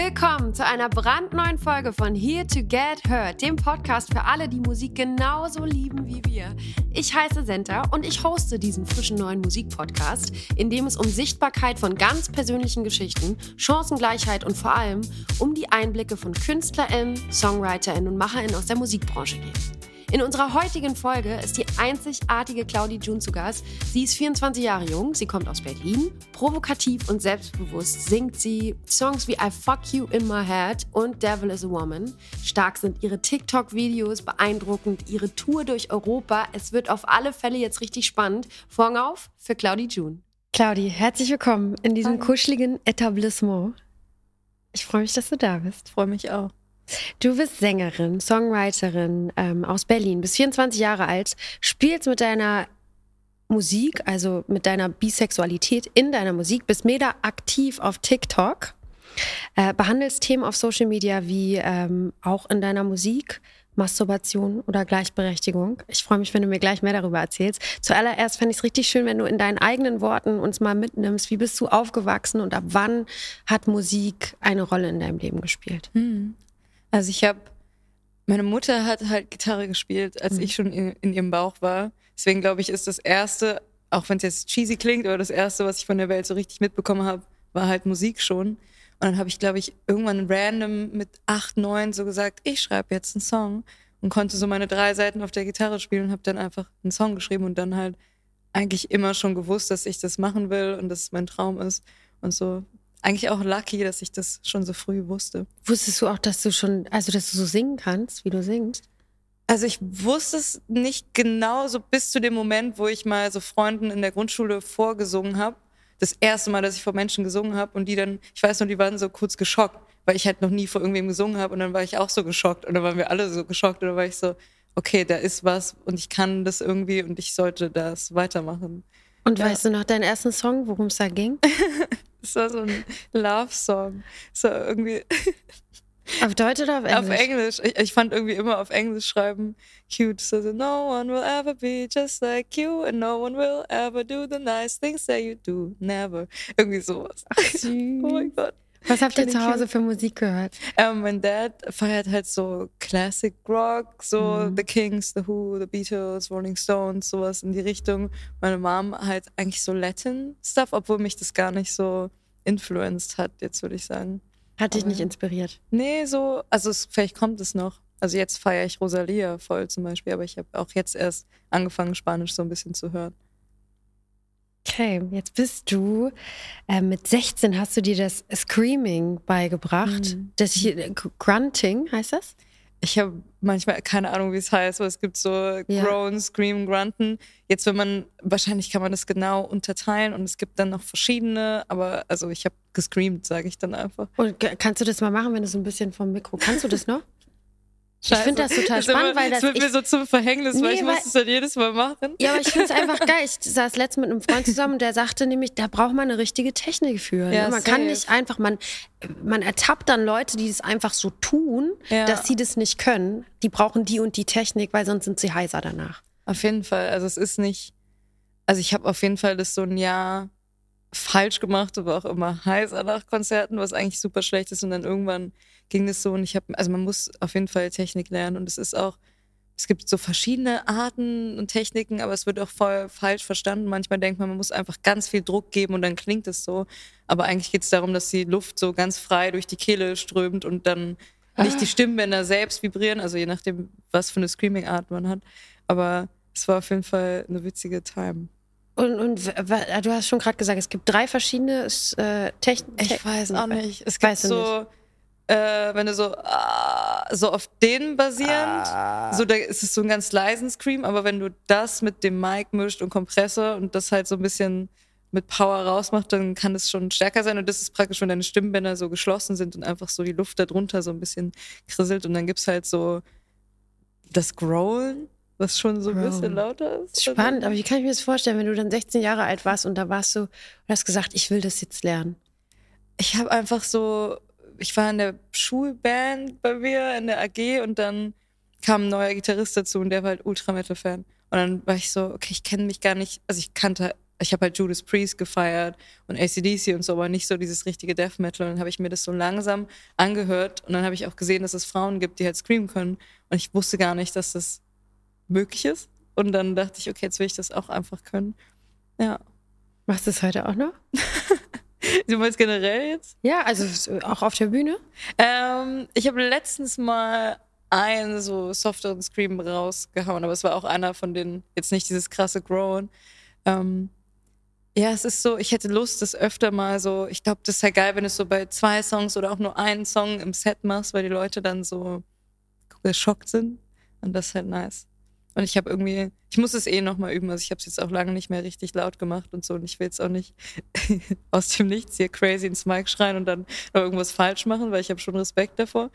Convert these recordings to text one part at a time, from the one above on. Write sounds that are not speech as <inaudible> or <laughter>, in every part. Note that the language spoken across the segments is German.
Willkommen zu einer brandneuen Folge von Here to Get Heard, dem Podcast für alle, die Musik genauso lieben wie wir. Ich heiße Senta und ich hoste diesen frischen neuen Musikpodcast, in dem es um Sichtbarkeit von ganz persönlichen Geschichten, Chancengleichheit und vor allem um die Einblicke von KünstlerInnen, SongwriterInnen und MacherInnen aus der Musikbranche geht. In unserer heutigen Folge ist die einzigartige Claudie June zu Gast. Sie ist 24 Jahre jung, sie kommt aus Berlin. Provokativ und selbstbewusst singt sie Songs wie I Fuck You in My Head und Devil is a Woman. Stark sind ihre TikTok-Videos, beeindruckend ihre Tour durch Europa. Es wird auf alle Fälle jetzt richtig spannend. Vorhang auf für Claudie June. Claudie, herzlich willkommen in diesem Hi. kuscheligen Etablissement. Ich freue mich, dass du da bist. Freue mich auch. Du bist Sängerin, Songwriterin ähm, aus Berlin, bist 24 Jahre alt, spielst mit deiner Musik, also mit deiner Bisexualität in deiner Musik, bist mega aktiv auf TikTok, äh, behandelst Themen auf Social Media wie ähm, auch in deiner Musik, Masturbation oder Gleichberechtigung. Ich freue mich, wenn du mir gleich mehr darüber erzählst. Zuallererst fände ich es richtig schön, wenn du in deinen eigenen Worten uns mal mitnimmst. Wie bist du aufgewachsen und ab wann hat Musik eine Rolle in deinem Leben gespielt? Hm. Also ich habe, meine Mutter hat halt Gitarre gespielt, als mhm. ich schon in, in, ihrem Bauch war. Deswegen glaube ich, ist das erste, auch wenn es jetzt cheesy klingt, aber das erste, was ich von der Welt so richtig mitbekommen habe, war halt Musik schon. Und dann habe ich, glaube ich, irgendwann random mit acht, neun so gesagt, ich schreibe jetzt einen Song und konnte so meine drei Seiten auf der Gitarre spielen und habe dann einfach einen Song geschrieben und dann halt eigentlich immer schon gewusst, dass ich das machen will und dass es mein Traum ist. Und so eigentlich auch lucky, dass ich das schon so früh wusste. Wusstest du auch, dass du schon, also dass du so singen kannst, wie du singst? Also ich wusste es nicht genau so bis zu dem Moment, wo ich mal so Freunden in der Grundschule vorgesungen habe. Das erste Mal, dass ich vor Menschen gesungen habe und die dann, ich weiß noch, die waren so kurz geschockt, weil ich halt noch nie vor irgendwem gesungen habe und dann war ich auch so geschockt und dann waren wir alle so geschockt und dann war ich so, okay, da ist was und ich kann das irgendwie und ich sollte das weitermachen. Und ja. weißt du noch deinen ersten Song, worum es da ging? <laughs> Das war so ein Love-Song. So irgendwie. <laughs> Auf Deutsch oder auf Englisch? Auf Englisch. Ich, ich, fand irgendwie immer auf Englisch schreiben cute. So, so, no one will ever be just like you and no one will ever do the nice things that you do. Never. Irgendwie sowas. Ach, süß. <laughs> Oh mein Gott. Was habt ihr zu Hause für Musik gehört? Ähm, mein Dad feiert halt so Classic Rock, so mhm. The Kings, The Who, The Beatles, Rolling Stones, sowas in die Richtung. Meine Mom halt eigentlich so Latin-Stuff, obwohl mich das gar nicht so influenced hat, jetzt würde ich sagen. Hat dich nicht inspiriert? Nee, so, also es, vielleicht kommt es noch. Also jetzt feiere ich Rosalia voll zum Beispiel, aber ich habe auch jetzt erst angefangen, Spanisch so ein bisschen zu hören. Okay, jetzt bist du äh, mit 16 hast du dir das Screaming beigebracht. Mhm. Das hier, äh, Grunting heißt das? Ich habe manchmal keine Ahnung, wie es heißt, aber es gibt so ja. Groan, Scream, Grunten. Jetzt, wenn man, wahrscheinlich kann man das genau unterteilen und es gibt dann noch verschiedene, aber also ich habe gescreamt, sage ich dann einfach. Und kannst du das mal machen, wenn du so ein bisschen vom Mikro, kannst du das noch? Scheiße. Ich finde das total spannend, weil das. Das wird ich, mir so zum Verhängnis, nee, weil ich weil, muss es dann jedes Mal machen. Ja, aber ich finde es <laughs> einfach geil. Ich saß letztens mit einem Freund zusammen und der sagte nämlich, da braucht man eine richtige Technik für. Ne? Ja, man safe. kann nicht einfach, man, man ertappt dann Leute, die das einfach so tun, ja. dass sie das nicht können. Die brauchen die und die Technik, weil sonst sind sie heiser danach. Auf jeden Fall. Also es ist nicht. Also ich habe auf jeden Fall das so ein Jahr falsch gemacht, aber auch immer heißer nach Konzerten, was eigentlich super schlecht ist. Und dann irgendwann ging das so und ich habe, also man muss auf jeden Fall Technik lernen und es ist auch, es gibt so verschiedene Arten und Techniken, aber es wird auch voll falsch verstanden. Manchmal denkt man, man muss einfach ganz viel Druck geben und dann klingt es so. Aber eigentlich geht es darum, dass die Luft so ganz frei durch die Kehle strömt und dann nicht ah. die Stimmbänder selbst vibrieren, also je nachdem, was für eine Screaming-Art man hat. Aber es war auf jeden Fall eine witzige Time. Und, und du hast schon gerade gesagt, es gibt drei verschiedene äh, Techniken. Ich weiß auch nicht. Es gibt so, äh, wenn du so, ah, so auf den basierend, ah. so da ist es so ein ganz leisen Scream, aber wenn du das mit dem Mic mischt und Kompressor und das halt so ein bisschen mit Power rausmacht, dann kann es schon stärker sein. Und das ist praktisch, wenn deine Stimmbänder so geschlossen sind und einfach so die Luft darunter so ein bisschen krisselt. Und dann gibt es halt so das Growlen, was schon so ein bisschen lauter ist. Spannend, aber wie kann ich mir das vorstellen, wenn du dann 16 Jahre alt warst und da warst du und hast gesagt, ich will das jetzt lernen? Ich habe einfach so ich war in der Schulband bei mir in der AG und dann kam ein neuer Gitarrist dazu und der war halt Ultra-Metal-Fan. Und dann war ich so, okay, ich kenne mich gar nicht, also ich kannte ich habe halt Judas Priest gefeiert und ACDC und so, aber nicht so dieses richtige Death Metal. Und dann habe ich mir das so langsam angehört und dann habe ich auch gesehen, dass es Frauen gibt, die halt screamen können. Und ich wusste gar nicht, dass das möglich ist. Und dann dachte ich, okay, jetzt will ich das auch einfach können. Ja. Machst du es heute auch noch? <laughs> du meinst generell jetzt? Ja, also auch auf der Bühne? Ähm, ich habe letztens mal einen so softeren Scream rausgehauen, aber es war auch einer von den, jetzt nicht dieses krasse Groan. Ähm, ja, es ist so, ich hätte Lust, das öfter mal so, ich glaube, das ist ja geil, wenn du es so bei zwei Songs oder auch nur einen Song im Set machst, weil die Leute dann so geschockt sind. Und das ist halt nice. Und ich habe irgendwie, ich muss es eh nochmal üben. Also ich habe es jetzt auch lange nicht mehr richtig laut gemacht und so. Und ich will jetzt auch nicht <laughs> aus dem Nichts hier crazy ins Mic schreien und dann noch irgendwas falsch machen, weil ich habe schon Respekt davor.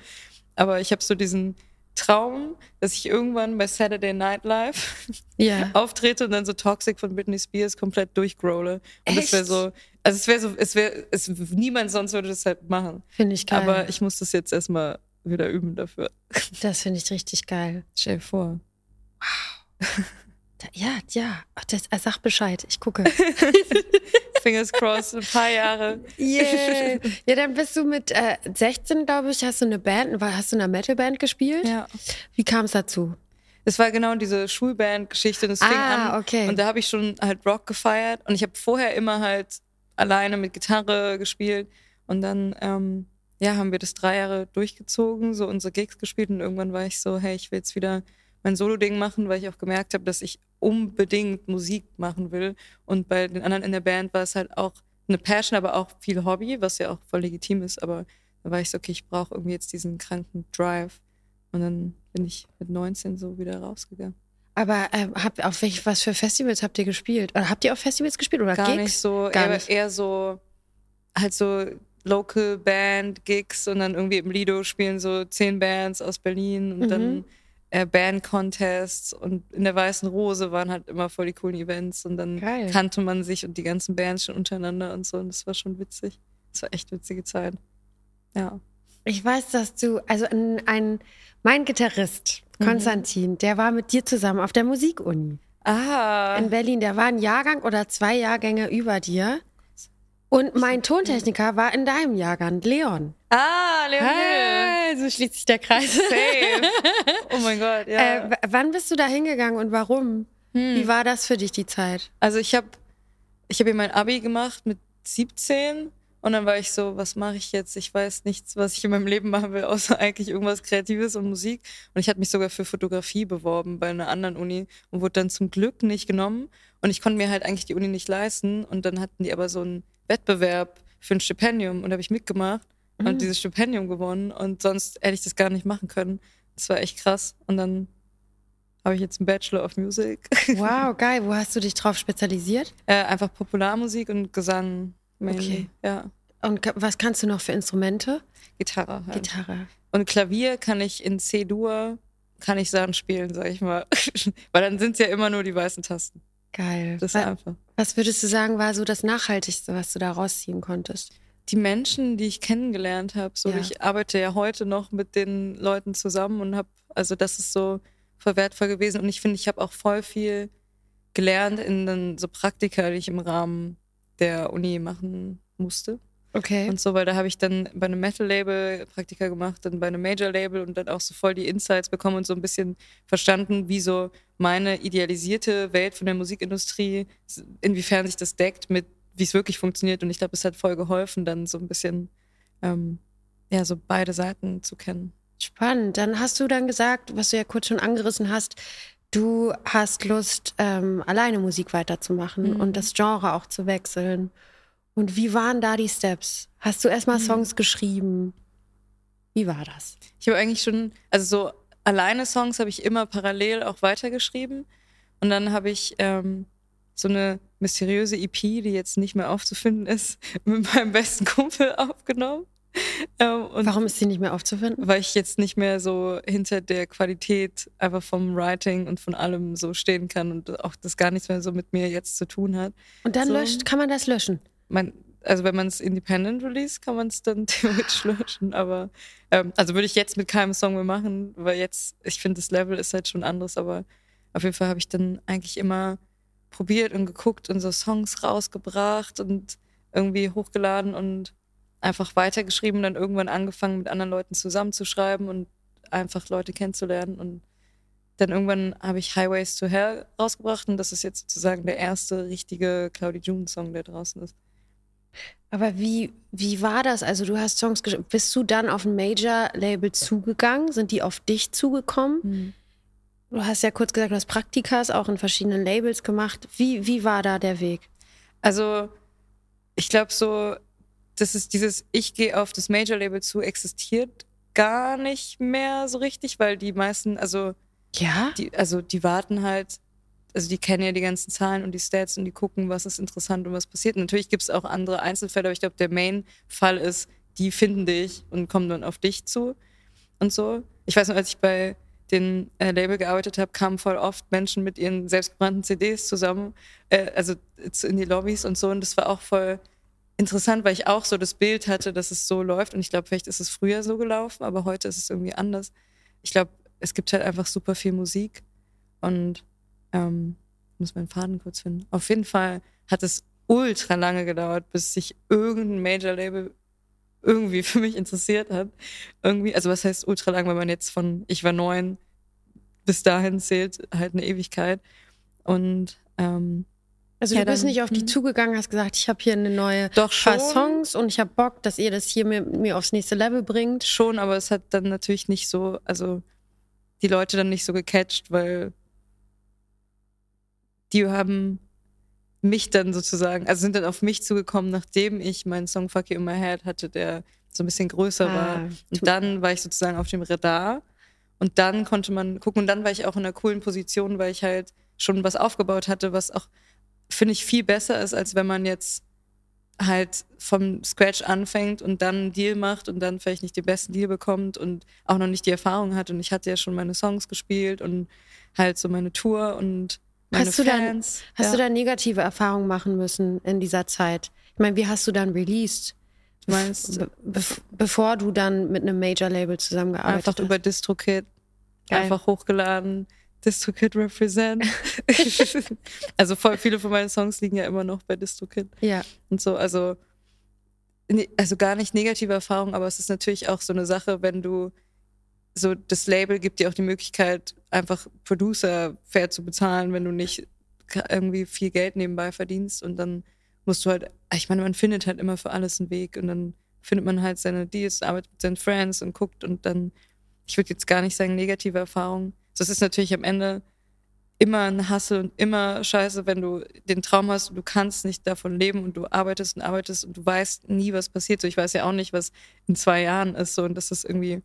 Aber ich habe so diesen Traum, dass ich irgendwann bei Saturday Night Live ja. <laughs> auftrete und dann so Toxic von Britney Spears komplett durchgrole. Und Echt? das wäre so, also es wäre so, es wäre, es, niemand sonst würde das halt machen. Finde ich geil. Aber ich muss das jetzt erstmal wieder üben dafür. Das finde ich richtig geil. Stell dir vor. Wow. Ja, ja. Das, äh, sag Bescheid. Ich gucke. <laughs> Fingers crossed, ein paar Jahre. Yeah. Ja, dann bist du mit äh, 16, glaube ich, hast du eine Band, hast du in einer Metalband gespielt? Ja. Wie kam es dazu? Es war genau diese Schulband-Geschichte. Das fing ah, an. Okay. Und da habe ich schon halt Rock gefeiert. Und ich habe vorher immer halt alleine mit Gitarre gespielt. Und dann, ähm, ja, haben wir das drei Jahre durchgezogen, so unsere Gigs gespielt. Und irgendwann war ich so, hey, ich will jetzt wieder mein Solo-Ding machen, weil ich auch gemerkt habe, dass ich unbedingt Musik machen will. Und bei den anderen in der Band war es halt auch eine Passion, aber auch viel Hobby, was ja auch voll legitim ist. Aber da war ich so, okay, ich brauche irgendwie jetzt diesen kranken Drive. Und dann bin ich mit 19 so wieder rausgegangen. Aber äh, habt, auf welch, was für Festivals habt ihr gespielt? Oder habt ihr auf Festivals gespielt oder Gar Gigs? nicht so, Gar eher, nicht. eher so, halt so Local Band Gigs und dann irgendwie im Lido spielen so zehn Bands aus Berlin und Mhm. dann Band-Contests und in der Weißen Rose waren halt immer voll die coolen Events und dann Geil. kannte man sich und die ganzen Bands schon untereinander und so und das war schon witzig. Das war echt witzige Zeit. Ja. Ich weiß, dass du, also ein, ein mein Gitarrist, Mhm. Konstantin, der war mit dir zusammen auf der Musikuni Ah. in Berlin. Der war ein Jahrgang oder zwei Jahrgänge über dir. Und mein Tontechniker war in deinem Jahrgang, Leon. Ah, Leon Hill. so schließt sich der Kreis. Safe. <laughs> Oh mein Gott, ja. Äh, wann bist du da hingegangen und warum? Hm. Wie war das für dich, die Zeit? Also ich habe ich hab hier mein Abi gemacht mit 17 und dann war ich so, was mache ich jetzt? Ich weiß nichts, was ich in meinem Leben machen will, außer eigentlich irgendwas Kreatives und Musik. Und ich hatte mich sogar für Fotografie beworben bei einer anderen Uni und wurde dann zum Glück nicht genommen. Und ich konnte mir halt eigentlich die Uni nicht leisten. Und dann hatten die aber so einen Wettbewerb für ein Stipendium und da habe ich mitgemacht Mhm. und dieses Stipendium gewonnen. Und sonst hätte ich das gar nicht machen können. Das war echt krass. Und dann habe ich jetzt einen Bachelor of Music. Wow, <laughs> geil. Wo hast du dich drauf spezialisiert? Äh, einfach Popularmusik und Gesang. Mainly. Okay. Ja. Und was kannst du noch für Instrumente? Gitarre halt. Gitarre. Und Klavier kann ich in C-Dur, kann ich Sachen spielen, sag ich mal. <laughs> Weil dann sind es ja immer nur die weißen Tasten. Geil. Das ist einfach. Was würdest du sagen, war so das Nachhaltigste, was du da rausziehen konntest? Die Menschen, die ich kennengelernt habe, so Ja. ich arbeite ja heute noch mit den Leuten zusammen und habe, also das ist so voll wertvoll gewesen. Und ich finde, ich habe auch voll viel gelernt in den so Praktika, die ich im Rahmen der Uni machen musste. Okay. und so, weil da habe ich dann bei einem Metal-Label Praktika gemacht, dann bei einem Major-Label und dann auch so voll die Insights bekommen und so ein bisschen verstanden, wie so meine idealisierte Welt von der Musikindustrie, inwiefern sich das deckt mit, wie es wirklich funktioniert. Und ich glaube, es hat voll geholfen, dann so ein bisschen, ähm, ja, so beide Seiten zu kennen. Spannend. Dann hast du dann gesagt, was du ja kurz schon angerissen hast, du hast Lust, ähm, alleine Musik weiterzumachen Mhm. und das Genre auch zu wechseln. Und wie waren da die Steps? Hast du erstmal Mhm. Songs geschrieben? Wie war das? Ich habe eigentlich schon, also so alleine Songs habe ich immer parallel auch weitergeschrieben. Und dann habe ich ähm, so eine mysteriöse EP, die jetzt nicht mehr aufzufinden ist, <laughs> mit meinem besten Kumpel aufgenommen. Ähm, Warum ist sie nicht mehr aufzufinden? weil ich jetzt nicht mehr so hinter der Qualität einfach vom Writing und von allem so stehen kann und auch das gar nichts mehr so mit mir jetzt zu tun hat. Und dann So. löscht, kann man das löschen. Man, also wenn man es independent release, kann man es dann <laughs> theoretisch löschen. Aber ähm, also würde ich jetzt mit keinem Song mehr machen, weil jetzt, ich finde, das Level ist halt schon anderes, aber auf jeden Fall habe ich dann eigentlich immer probiert und geguckt und so Songs rausgebracht und irgendwie hochgeladen und einfach weitergeschrieben dann irgendwann angefangen mit anderen Leuten zusammenzuschreiben und einfach Leute kennenzulernen und dann irgendwann habe ich Highways to Hell rausgebracht und das ist jetzt sozusagen der erste richtige Cloudy June Song, der draußen ist. Aber wie, wie war das? Also du hast Songs geschrieben. Bist du dann auf ein Major-Label zugegangen? Sind die auf dich zugekommen? Mhm. Du hast ja kurz gesagt, du hast Praktikas auch in verschiedenen Labels gemacht. Wie, wie war da der Weg? Also ich glaube so, das ist dieses Ich gehe auf das Major-Label zu existiert gar nicht mehr so richtig, weil die meisten, also ja, die, also die warten halt also die kennen ja die ganzen Zahlen und die Stats und die gucken, was ist interessant und was passiert. natürlich gibt es auch andere Einzelfälle, aber ich glaube, der Main-Fall ist, die finden dich und kommen dann auf dich zu und so. Ich weiß noch, als ich bei den äh, Label gearbeitet habe, kamen voll oft Menschen mit ihren selbstgebrannten CDs zusammen, äh, also in die Lobbys und so. Und das war auch voll interessant, weil ich auch so das Bild hatte, dass es so läuft. Und ich glaube, vielleicht ist es früher so gelaufen, aber heute ist es irgendwie anders. Ich glaube, es gibt halt einfach super viel Musik und ähm, muss meinen Faden kurz finden. Auf jeden Fall hat es ultra lange gedauert, bis sich irgendein Major-Label irgendwie <laughs> für mich interessiert hat. Irgendwie, also was heißt ultra lang, wenn man jetzt von ich war neun bis dahin zählt, halt eine Ewigkeit. Und ähm, also du bist dann, nicht auf die hm. zugegangen, hast gesagt, ich habe hier eine neue Doch schon. Songs und ich habe Bock, dass ihr das hier mir, mir aufs nächste Level bringt. Schon, aber es hat dann natürlich nicht so, also die Leute dann nicht so gecatcht, weil die haben mich dann sozusagen, also sind dann auf mich zugekommen, nachdem ich meinen Song Fuck You in My Head hatte, der so ein bisschen größer ah, war. Und dann war ich sozusagen auf dem Radar. Und dann konnte man gucken. Und dann war ich auch in einer coolen Position, weil ich halt schon was aufgebaut hatte, was auch, finde ich, viel besser ist, als wenn man jetzt halt vom Scratch anfängt und dann einen Deal macht und dann vielleicht nicht den besten Deal bekommt und auch noch nicht die Erfahrung hat. Und ich hatte ja schon meine Songs gespielt und halt so meine Tour und hast du Fans. Dann, hast ja. du da negative Erfahrungen machen müssen in dieser Zeit? Ich meine, wie hast du dann released? Du meinst, be bevor du dann mit einem Major-Label zusammengearbeitet hast? Einfach über DistroKid, einfach hochgeladen. DistroKid represent. <laughs> also voll viele von meinen Songs liegen ja immer noch bei DistroKid. Ja. Und so, also, also gar nicht negative Erfahrungen, aber es ist natürlich auch so eine Sache, wenn du so das Label gibt dir auch die Möglichkeit, einfach Producer fair zu bezahlen, wenn du nicht irgendwie viel Geld nebenbei verdienst und dann musst du halt, ich meine, man findet halt immer für alles einen Weg und dann findet man halt seine Deals, arbeitet mit seinen Friends und guckt und dann, ich würde jetzt gar nicht sagen negative Erfahrungen. Das ist natürlich am Ende immer ein Hassel und immer scheiße, wenn du den Traum hast und du kannst nicht davon leben und du arbeitest und arbeitest und du weißt nie, was passiert. So, ich weiß ja auch nicht, was in zwei Jahren ist so und das ist irgendwie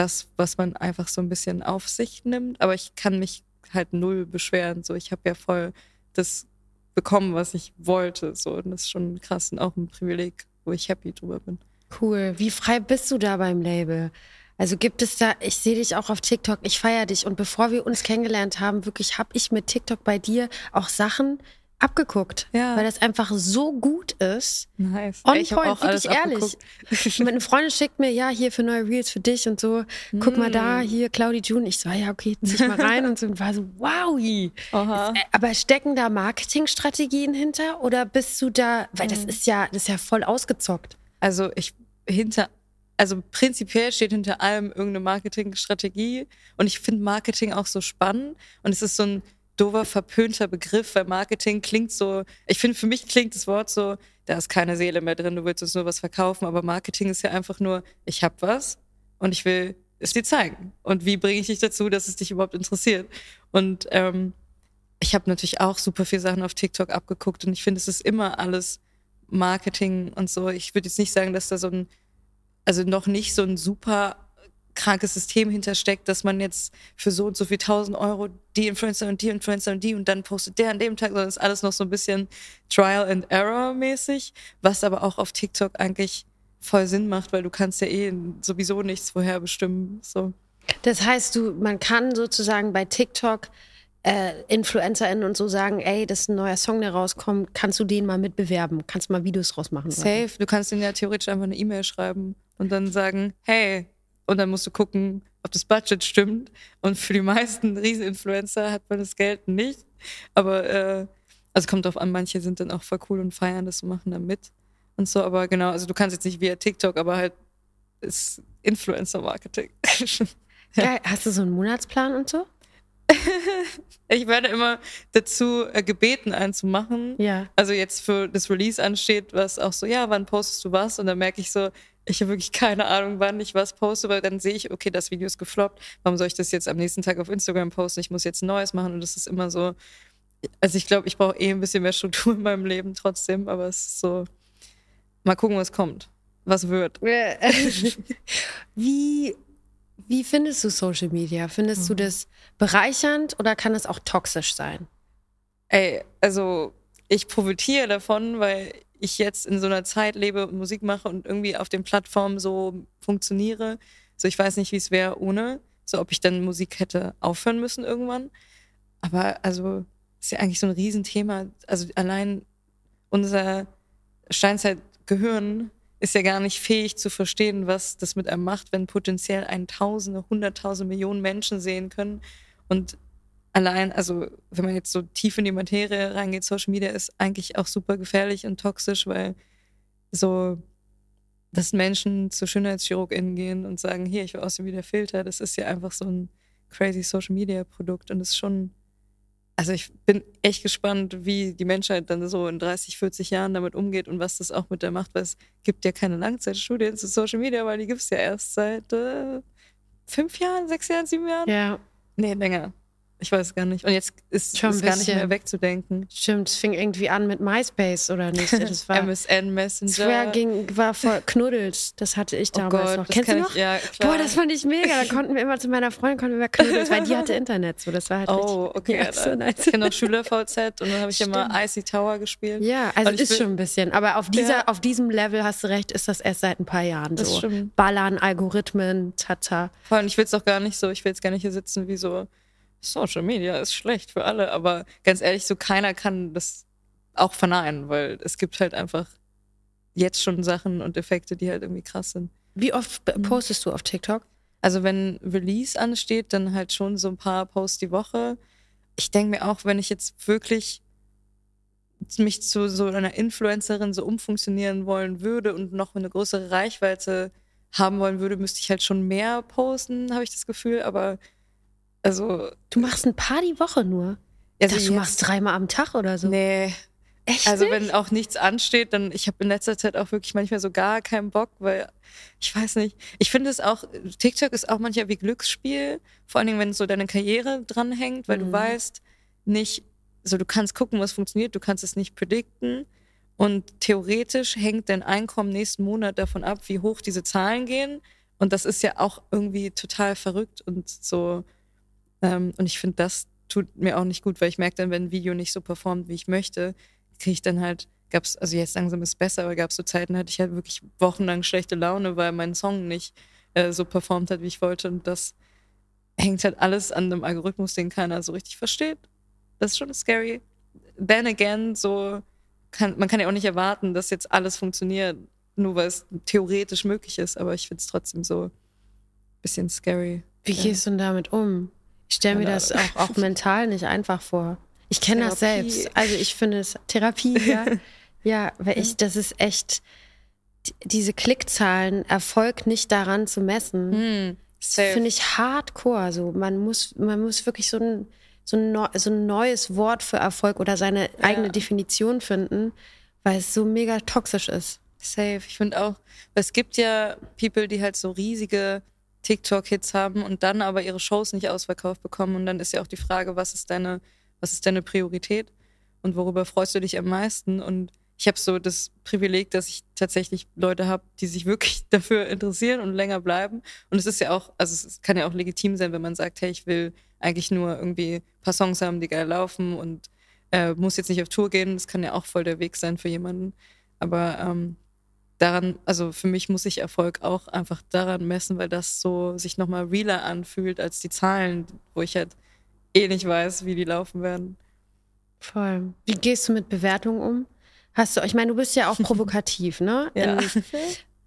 das, was man einfach so ein bisschen auf sich nimmt. Aber ich kann mich halt null beschweren. So, ich habe ja voll das bekommen, was ich wollte. So, und das ist schon krass und auch ein Privileg, wo ich happy drüber bin. Cool. Wie frei bist du da beim Label? Also gibt es da, ich sehe dich auch auf TikTok, ich feiere dich. Und bevor wir uns kennengelernt haben, wirklich habe ich mit TikTok bei dir auch Sachen abgeguckt, ja. weil das einfach so gut ist. Nice. On ich point, auch wirklich ehrlich. <laughs> Meine Freundin schickt mir, ja, hier für neue Reels für dich und so. Guck mm. mal da, hier Claudi June. Ich so, ah ja, okay, zieh mal <laughs> rein und so und war so, wow. Äh, aber stecken da Marketingstrategien hinter oder bist du da, weil das ist ja, das ist ja voll ausgezockt. Also ich hinter also prinzipiell steht hinter allem irgendeine Marketingstrategie und ich finde Marketing auch so spannend und es ist so ein dover, verpönter Begriff, weil Marketing klingt so, ich finde, für mich klingt das Wort so, da ist keine Seele mehr drin, du willst uns nur was verkaufen, aber Marketing ist ja einfach nur, ich habe was und ich will es dir zeigen. Und wie bringe ich dich dazu, dass es dich überhaupt interessiert? Und ähm, ich habe natürlich auch super viele Sachen auf TikTok abgeguckt und ich finde, es ist immer alles Marketing und so. Ich würde jetzt nicht sagen, dass da so ein, also noch nicht so ein super krankes System hintersteckt, dass man jetzt für so und so viel tausend Euro die Influencer und die Influencer und die und dann postet der an dem Tag, sondern ist alles noch so ein bisschen Trial and Error mäßig, was aber auch auf TikTok eigentlich voll Sinn macht, weil du kannst ja eh sowieso nichts vorher bestimmen. So. Das heißt, du, man kann sozusagen bei TikTok äh, InfluencerInnen und so sagen, ey, das ist ein neuer Song, der rauskommt, kannst du den mal mitbewerben, kannst mal Videos rausmachen. Safe, du kannst denen ja theoretisch einfach eine E-Mail schreiben und dann sagen, hey, und dann musst du gucken, ob das Budget stimmt. Und für die meisten Rieseninfluencer hat man das Geld nicht. Aber äh, also kommt drauf an, manche sind dann auch voll cool und feiern das und machen da mit und so. Aber genau, also du kannst jetzt nicht via TikTok, aber halt ist Influencer-Marketing. <laughs> ja. Hast du so einen Monatsplan und so? <laughs> ich werde immer dazu äh, gebeten, einen zu machen. Ja. Also jetzt für das Release ansteht, was auch so, ja, wann postest du was? Und dann merke ich so, ich habe wirklich keine Ahnung, wann ich was poste, weil dann sehe ich, okay, das Video ist gefloppt. Warum soll ich das jetzt am nächsten Tag auf Instagram posten? Ich muss jetzt ein neues machen und das ist immer so. Also ich glaube, ich brauche eh ein bisschen mehr Struktur <laughs> in meinem Leben trotzdem, aber es ist so, mal gucken, was kommt, was wird. <laughs> Wie wie findest du Social Media? Findest mhm. du das bereichernd oder kann es auch toxisch sein? Ey, also ich profitiere davon, weil ich jetzt in so einer Zeit lebe und Musik mache und irgendwie auf den Plattformen so funktioniere. So, ich weiß nicht, wie es wäre ohne. So, ob ich dann Musik hätte aufhören müssen irgendwann. Aber also, ist ja eigentlich so ein Riesenthema. Also allein unser Steinzeitgehirn ist ja gar nicht fähig zu verstehen, was das mit einem macht, wenn potenziell ein Tausende, Hunderttausende, Millionen Menschen sehen können. Und allein, also wenn man jetzt so tief in die Materie reingeht, Social Media ist eigentlich auch super gefährlich und toxisch, weil so, dass Menschen zu SchönheitschirurgInnen gehen und sagen, hier, ich will aussehen wie der Filter, das ist ja einfach so ein crazy Social Media Produkt und ist schon also ich bin echt gespannt, wie die Menschheit dann so in 30, 40 Jahren damit umgeht und was das auch mit der macht, weil es gibt ja keine Langzeitstudien zu Social Media, weil die gibt es ja erst seit äh, fünf Jahren, sechs Jahren, sieben Jahren. Ja. Nee, länger. Ich weiß gar nicht. Und jetzt ist es gar nicht mehr wegzudenken. Stimmt, es fing irgendwie an mit MySpace oder nicht? Das <laughs> war MSN Messenger. Swear ging, war voll knuddelt. Das hatte ich damals <laughs> oh Gott, noch. Kennst du noch? Ich, ja. Boah, das fand ich mega. Da konnten wir immer zu meiner Freundin konnten wir knuddelt, weil die hatte Internet. So, das war halt Oh, okay. <laughs> Ja, so nice. Ich kenne noch Schüler-VZ und dann habe ich immer Icy Tower gespielt. Ja, also ist schon ein bisschen. Aber auf, dieser, ja. auf diesem Level hast du recht, ist das erst seit ein paar Jahren so. Das stimmt. Ballern, Algorithmen, tata. Vor allem, ich will es doch gar nicht so, ich will jetzt gar nicht hier sitzen wie so Social Media ist schlecht für alle, aber ganz ehrlich, so keiner kann das auch verneinen, weil es gibt halt einfach jetzt schon Sachen und Effekte, die halt irgendwie krass sind. Wie oft mhm. postest du auf TikTok? Also wenn Release ansteht, dann halt schon so ein paar Posts die Woche. Ich denke mir auch, wenn ich jetzt wirklich mich zu so einer Influencerin so umfunktionieren wollen würde und noch eine größere Reichweite haben wollen würde, müsste ich halt schon mehr posten, habe ich das Gefühl. Aber also. Du machst ein paar die Woche nur. Also dachte, du machst dreimal am Tag oder so. Nee. Echt? Also nicht? wenn auch nichts ansteht, dann ich habe in letzter Zeit auch wirklich manchmal so gar keinen Bock, weil ich weiß nicht. Ich finde es auch, TikTok ist auch manchmal wie Glücksspiel, vor allen Dingen, wenn so deine Karriere dranhängt, weil mhm. du weißt nicht, so du kannst gucken, was funktioniert, du kannst es nicht predikten. Und theoretisch hängt dein Einkommen nächsten Monat davon ab, wie hoch diese Zahlen gehen. Und das ist ja auch irgendwie total verrückt und so ähm, und ich finde, das tut mir auch nicht gut, weil ich merke dann, wenn ein Video nicht so performt, wie ich möchte, kriege ich dann halt, gab es, also jetzt langsam ist es besser, aber gab es so Zeiten, hatte ich halt wirklich wochenlang schlechte Laune, weil mein Song nicht äh, so performt hat, wie ich wollte. Und das hängt halt alles an einem Algorithmus, den keiner so richtig versteht. Das ist schon scary. Then again, so kann, man kann ja auch nicht erwarten, dass jetzt alles funktioniert, nur weil es theoretisch möglich ist, aber ich finde es trotzdem so ein bisschen scary. Wie gehst du denn damit um? Ich stelle mir das auch, auch mental nicht einfach vor. Ich kenne das selbst. Also ich finde es Therapie, ja. <laughs> ja, weil ich, das ist echt, diese Klickzahlen, Erfolg nicht daran zu messen, hm, finde ich hardcore. So, man muss, man muss wirklich so ein, so ein, so ein neues Wort für Erfolg oder seine ja. eigene Definition finden, weil es so mega toxisch ist. Safe. Ich finde auch, es gibt ja People, die halt so riesige TikTok-Hits haben und dann aber ihre Shows nicht ausverkauft bekommen. Und dann ist ja auch die Frage, was ist deine, was ist deine Priorität und worüber freust du dich am meisten? Und ich habe so das Privileg, dass ich tatsächlich Leute habe, die sich wirklich <laughs> dafür interessieren und länger bleiben. Und es ist ja auch, also es kann ja auch legitim sein, wenn man sagt, hey, ich will eigentlich nur irgendwie ein paar Songs haben, die geil laufen und äh, muss jetzt nicht auf Tour gehen. Das kann ja auch voll der Weg sein für jemanden. Aber ähm, daran, also für mich muss sich Erfolg auch einfach daran messen, weil das so sich nochmal realer anfühlt als die Zahlen, wo ich halt eh nicht weiß, wie die laufen werden. Voll. Wie gehst du mit Bewertungen um? Hast du, ich meine, du bist ja auch <laughs> provokativ, ne? ja.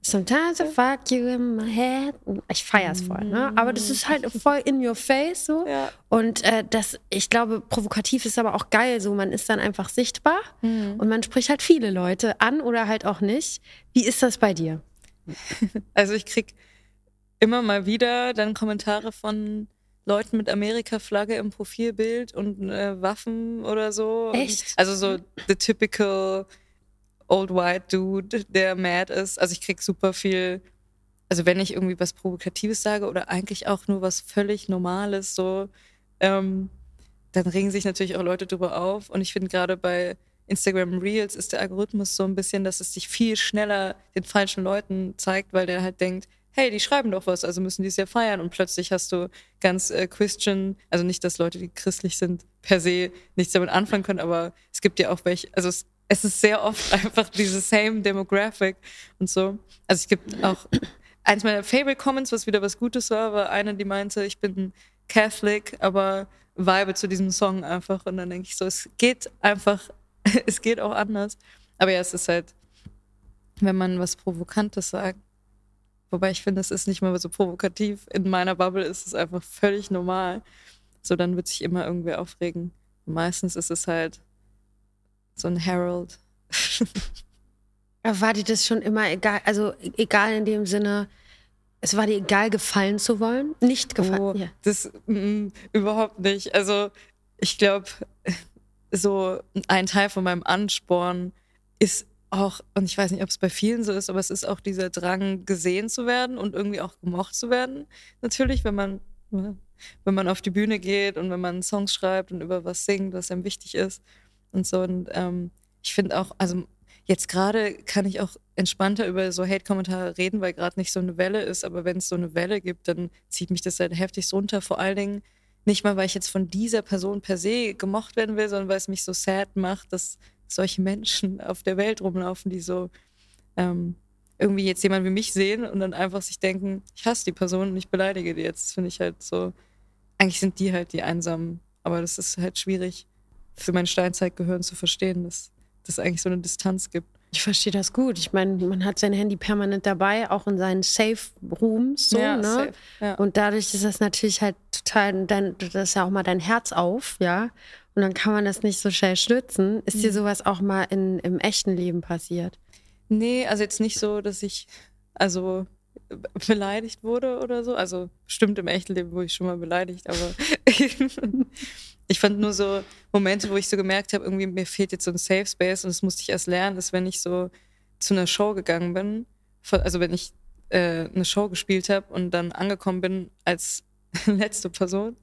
Sometimes I fuck you in my head. Ich feier's voll, ne? Aber das ist halt voll in your face so. Ja. Und äh, das, ich glaube, provokativ ist aber auch geil. So, man ist dann einfach sichtbar Mhm. und man spricht halt viele Leute an oder halt auch nicht. Wie ist das bei dir? <laughs> Also ich krieg immer mal wieder dann Kommentare von Leuten mit Amerika-Flagge im Profilbild und äh, Waffen oder so. Echt? Also so the typical old white dude, der mad ist. Also ich krieg super viel, also wenn ich irgendwie was Provokatives sage oder eigentlich auch nur was völlig Normales, so, ähm, dann regen sich natürlich auch Leute drüber auf. Und ich finde gerade bei Instagram Reels ist der Algorithmus so ein bisschen, dass es dich viel schneller den falschen Leuten zeigt, weil der halt denkt, hey, die schreiben doch was, also müssen die es ja feiern. Und plötzlich hast du ganz äh, Christian, also nicht, dass Leute, die christlich sind, per se nichts damit anfangen können, aber es gibt ja auch welche, also es, es ist sehr oft einfach diese same demographic und so. Also es gibt auch eins meiner Favorite Comments, was wieder was Gutes war, war eine, die meinte, ich bin Catholic, aber vibe zu diesem Song einfach. Und dann denke ich so, es geht einfach, <laughs> es geht auch anders. Aber ja, es ist halt, wenn man was Provokantes sagt, wobei ich finde, es ist nicht mal so provokativ. In meiner Bubble ist es einfach völlig normal. So, dann wird sich immer irgendwer aufregen. Meistens ist es halt so ein. <laughs> Aber War dir das schon immer egal? Also egal in dem Sinne, es war dir egal, gefallen zu wollen? Nicht gefallen. Oh, Ja. Das mm, überhaupt nicht. Also ich glaube, so ein Teil von meinem Ansporn ist auch, und ich weiß nicht, ob es bei vielen so ist, aber es ist auch dieser Drang, gesehen zu werden und irgendwie auch gemocht zu werden. Natürlich, wenn man, wenn man auf die Bühne geht und wenn man Songs schreibt und über was singt, was einem wichtig ist und so. Und ähm, ich finde auch, also jetzt gerade kann ich auch entspannter über so Hate-Kommentare reden, weil gerade nicht so eine Welle ist, aber wenn es so eine Welle gibt, dann zieht mich das halt heftig runter. Vor allen Dingen nicht mal, weil ich jetzt von dieser Person per se gemocht werden will, sondern weil es mich so sad macht, dass solche Menschen <laughs> auf der Welt rumlaufen, die so ähm, irgendwie jetzt jemand wie mich sehen und dann einfach sich denken, ich hasse die Person und ich beleidige die jetzt. Das finde ich halt so, eigentlich sind die halt die Einsamen, aber das ist halt schwierig für mein Steinzeitgehirn zu verstehen, dass es eigentlich so eine Distanz gibt. Ich verstehe das gut. Ich meine, man hat sein Handy permanent dabei, auch in seinen Safe Rooms, so, Ja, ne? safe, ja. Und dadurch ist das natürlich halt total, dein, das ist ja auch mal dein Herz auf, ja. Und dann kann man das nicht so schnell stützen. Ist dir Mhm. sowas auch mal in, im echten Leben passiert? Nee, also jetzt nicht so, dass ich also beleidigt wurde oder so. Also stimmt im echten Leben wurde ich schon mal beleidigt, aber <laughs> ich fand nur so Momente, wo ich so gemerkt habe, irgendwie mir fehlt jetzt so ein Safe Space und das musste ich erst lernen, ist, wenn ich so zu einer Show gegangen bin, also wenn ich äh, eine Show gespielt habe und dann angekommen bin als <laughs> letzte Person,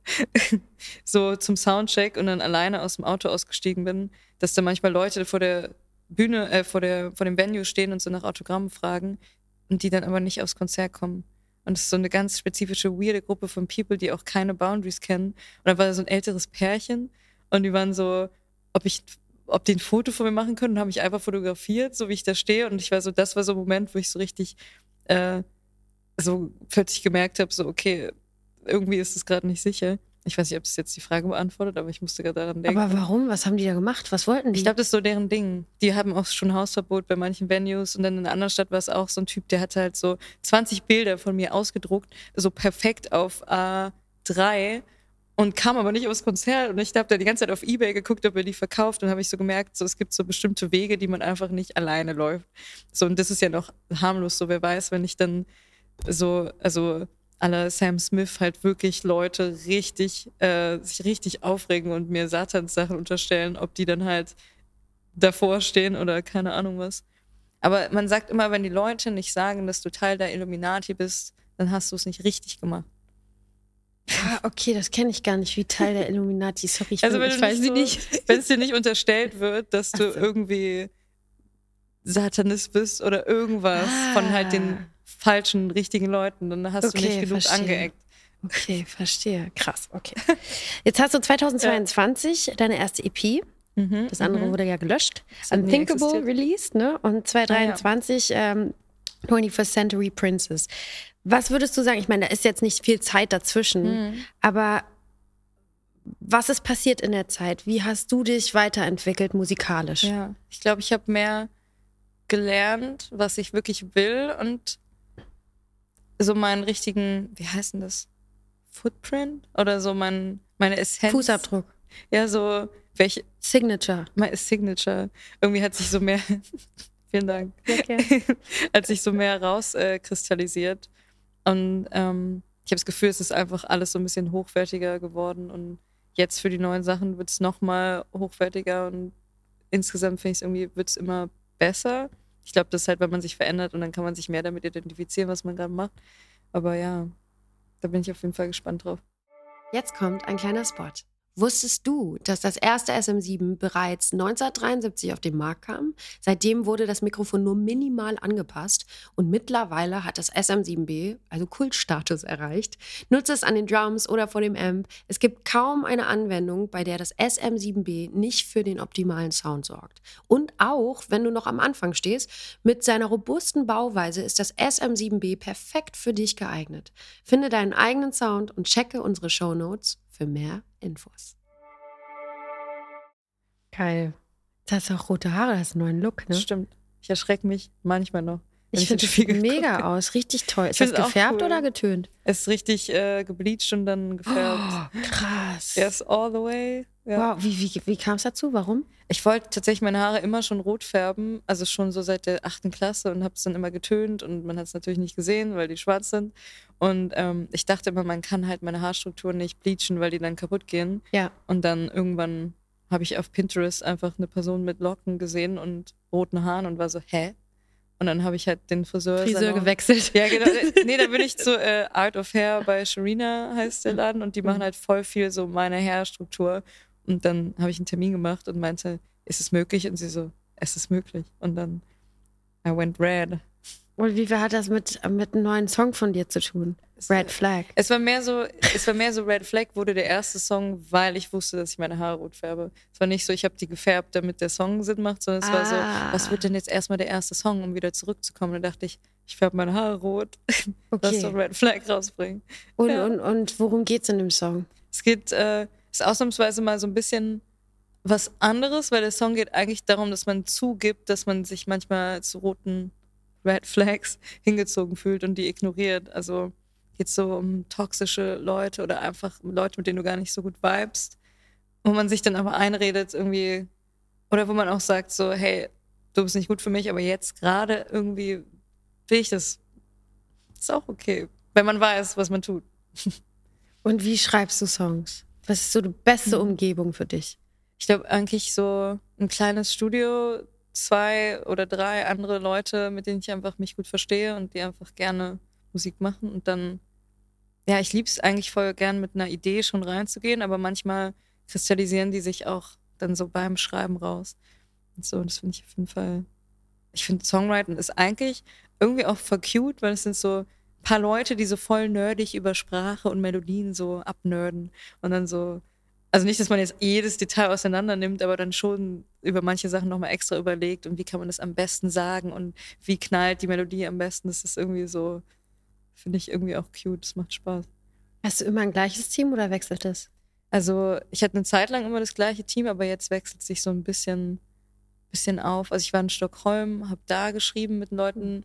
<laughs> so zum Soundcheck und dann alleine aus dem Auto ausgestiegen bin, dass da manchmal Leute vor der Bühne, äh, vor, der, vor dem Venue stehen und so nach Autogrammen fragen und die dann aber nicht aufs Konzert kommen. Und es ist so eine ganz spezifische, weirde Gruppe von People, die auch keine Boundaries kennen. Und dann war da so ein älteres Pärchen und die waren so, ob ich, ob die ein Foto von mir machen können, und haben mich einfach fotografiert, so wie ich da stehe. Und ich war so, das war so ein Moment, wo ich so richtig äh, so plötzlich gemerkt habe, so, okay, irgendwie ist es gerade nicht sicher. Ich weiß nicht, ob das jetzt die Frage beantwortet, aber ich musste gerade daran denken. Aber warum? Was haben die da gemacht? Was wollten die? Ich glaube, das ist so deren Ding. Die haben auch schon Hausverbot bei manchen Venues und dann in einer anderen Stadt war es auch so ein Typ, der hatte halt so 20 Bilder von mir ausgedruckt, so perfekt auf A3 und kam aber nicht aufs Konzert und ich habe da die ganze Zeit auf Ebay geguckt, ob er die verkauft und habe ich so gemerkt, so es gibt so bestimmte Wege, die man einfach nicht alleine läuft. So und das ist ja noch harmlos, so wer weiß, wenn ich dann so also aller Sam Smith halt wirklich Leute richtig, äh, sich richtig aufregen und mir Satans-Sachen unterstellen, ob die dann halt davor stehen oder keine Ahnung was. Aber man sagt immer, wenn die Leute nicht sagen, dass du Teil der Illuminati bist, dann hast du es nicht richtig gemacht. ah, okay, das kenne ich gar nicht, wie Teil der Illuminati. Sorry, ich, Also bin, wenn, ich weiß nicht nicht. so, <laughs> wenn es dir nicht unterstellt wird, dass du so. irgendwie Satanist bist oder irgendwas von halt den Ah. Falschen, richtigen Leuten, dann hast du Okay, nicht genug verstehe. angeeckt. Okay, verstehe. Krass, okay. Jetzt hast du 2022 deine erste EP. Mhm, Das andere mhm. wurde ja gelöscht. Unthinkable released, ne? Und 2023 ähm, 21st Century Princess. Was würdest du sagen? Ich meine, da ist jetzt nicht viel Zeit dazwischen, Mhm. aber was ist passiert in der Zeit? Wie hast du dich weiterentwickelt musikalisch? Ja, ich glaube, ich habe mehr gelernt, was ich wirklich will und so meinen richtigen, wie heißt denn das? Footprint? Oder so mein, meine Essenz. Fußabdruck. Ja, so welche. Signature. Mein Signature. Irgendwie hat sich so mehr. <laughs> vielen Dank. Okay. <laughs> hat sich so mehr rauskristallisiert. Äh, und ähm, ich habe das Gefühl, es ist einfach alles so ein bisschen hochwertiger geworden und jetzt für die neuen Sachen wird es nochmal hochwertiger und insgesamt finde ich es irgendwie, wird es immer besser. Ich glaube, das ist halt, wenn man sich verändert und dann kann man sich mehr damit identifizieren, was man gerade macht. Aber ja, da bin ich auf jeden Fall gespannt drauf. Jetzt kommt ein kleiner Spot. Wusstest du, dass das erste SM7 bereits 1973 auf den Markt kam? Seitdem wurde das Mikrofon nur minimal angepasst und mittlerweile hat das SM7B, also Kultstatus, erreicht. Nutze es an den Drums oder vor dem Amp. Es gibt kaum eine Anwendung, bei der das SM7B nicht für den optimalen Sound sorgt. Und auch, wenn du noch am Anfang stehst, mit seiner robusten Bauweise ist das SM7B perfekt für dich geeignet. Finde deinen eigenen Sound und checke unsere Show Notes für mehr Infos. Geil. Du hast auch rote Haare, das ist einen neuen Look, ne? Stimmt. Ich erschrecke mich manchmal noch. Ich finde es mega gucke. aus, richtig toll. Ist das gefärbt cool. oder getönt? Es ist richtig äh, gebleached und dann gefärbt. Oh, krass. Yes, all the way. Ja. Wow, wie, wie, wie kam es dazu? Warum? Ich wollte tatsächlich meine Haare immer schon rot färben, also schon so seit der achten Klasse und habe es dann immer getönt und man hat es natürlich nicht gesehen, weil die schwarz sind. Und ähm, ich dachte immer, man kann halt meine Haarstruktur nicht bleachen, weil die dann kaputt gehen. Ja. Und dann irgendwann habe ich auf Pinterest einfach eine Person mit Locken gesehen und roten Haaren und war so, hä? Und dann habe ich halt den Friseur. Friseur gewechselt. Ja, genau. <laughs> Nee, da bin ich zu äh, Art of Hair bei Sharina, heißt der Laden, und die machen halt voll viel so meine Haarstruktur. Und dann habe ich einen Termin gemacht und meinte, ist es möglich? Und sie so, es ist möglich. Und dann, I went red. Und wie viel hat das mit, mit einem neuen Song von dir zu tun? Red Flag. Es war mehr so, es war mehr so Red Flag wurde der erste Song, weil ich wusste, dass ich meine Haare rot färbe. Es war nicht so, ich habe die gefärbt, damit der Song Sinn macht, sondern es ah. war so, ah. was wird denn jetzt erstmal der erste Song, um wieder zurückzukommen? Und da dachte ich, ich färbe meine Haare rot. <laughs> Okay. Lass doch Red Flag rausbringen. Und, ja. und, und worum geht's in dem Song? Es geht, äh, ist ausnahmsweise mal so ein bisschen was anderes, weil der Song geht eigentlich darum, dass man zugibt, dass man sich manchmal zu roten Red Flags <laughs> hingezogen fühlt und die ignoriert. Also geht es so um toxische Leute oder einfach Leute, mit denen du gar nicht so gut vibest, wo man sich dann aber einredet irgendwie oder wo man auch sagt so, hey, du bist nicht gut für mich, aber jetzt gerade irgendwie will ich das. Ist auch okay, wenn man weiß, was man tut. <laughs> Und wie schreibst du Songs? Was ist so die beste mhm. Umgebung für dich? Ich glaube eigentlich so ein kleines Studio, zwei oder drei andere Leute, mit denen ich einfach mich gut verstehe und die einfach gerne Musik machen. Und dann, ja, ich liebe es eigentlich voll gern mit einer Idee schon reinzugehen, aber manchmal kristallisieren die sich auch dann so beim Schreiben raus. Und so, das finde ich auf jeden Fall. Ich finde, Songwriting ist eigentlich irgendwie auch voll cute, weil es sind so paar Leute, die so voll nerdig über Sprache und Melodien so abnörden und dann so, also nicht, dass man jetzt jedes Detail auseinander nimmt, aber dann schon über manche Sachen nochmal extra überlegt und wie kann man das am besten sagen und wie knallt die Melodie am besten. Das ist irgendwie so, finde ich irgendwie auch cute, das macht Spaß. Hast du immer ein gleiches Team oder wechselt es? Also ich hatte eine Zeit lang immer das gleiche Team, aber jetzt wechselt sich so ein bisschen, bisschen auf. Also ich war in Stockholm, habe da geschrieben mit Leuten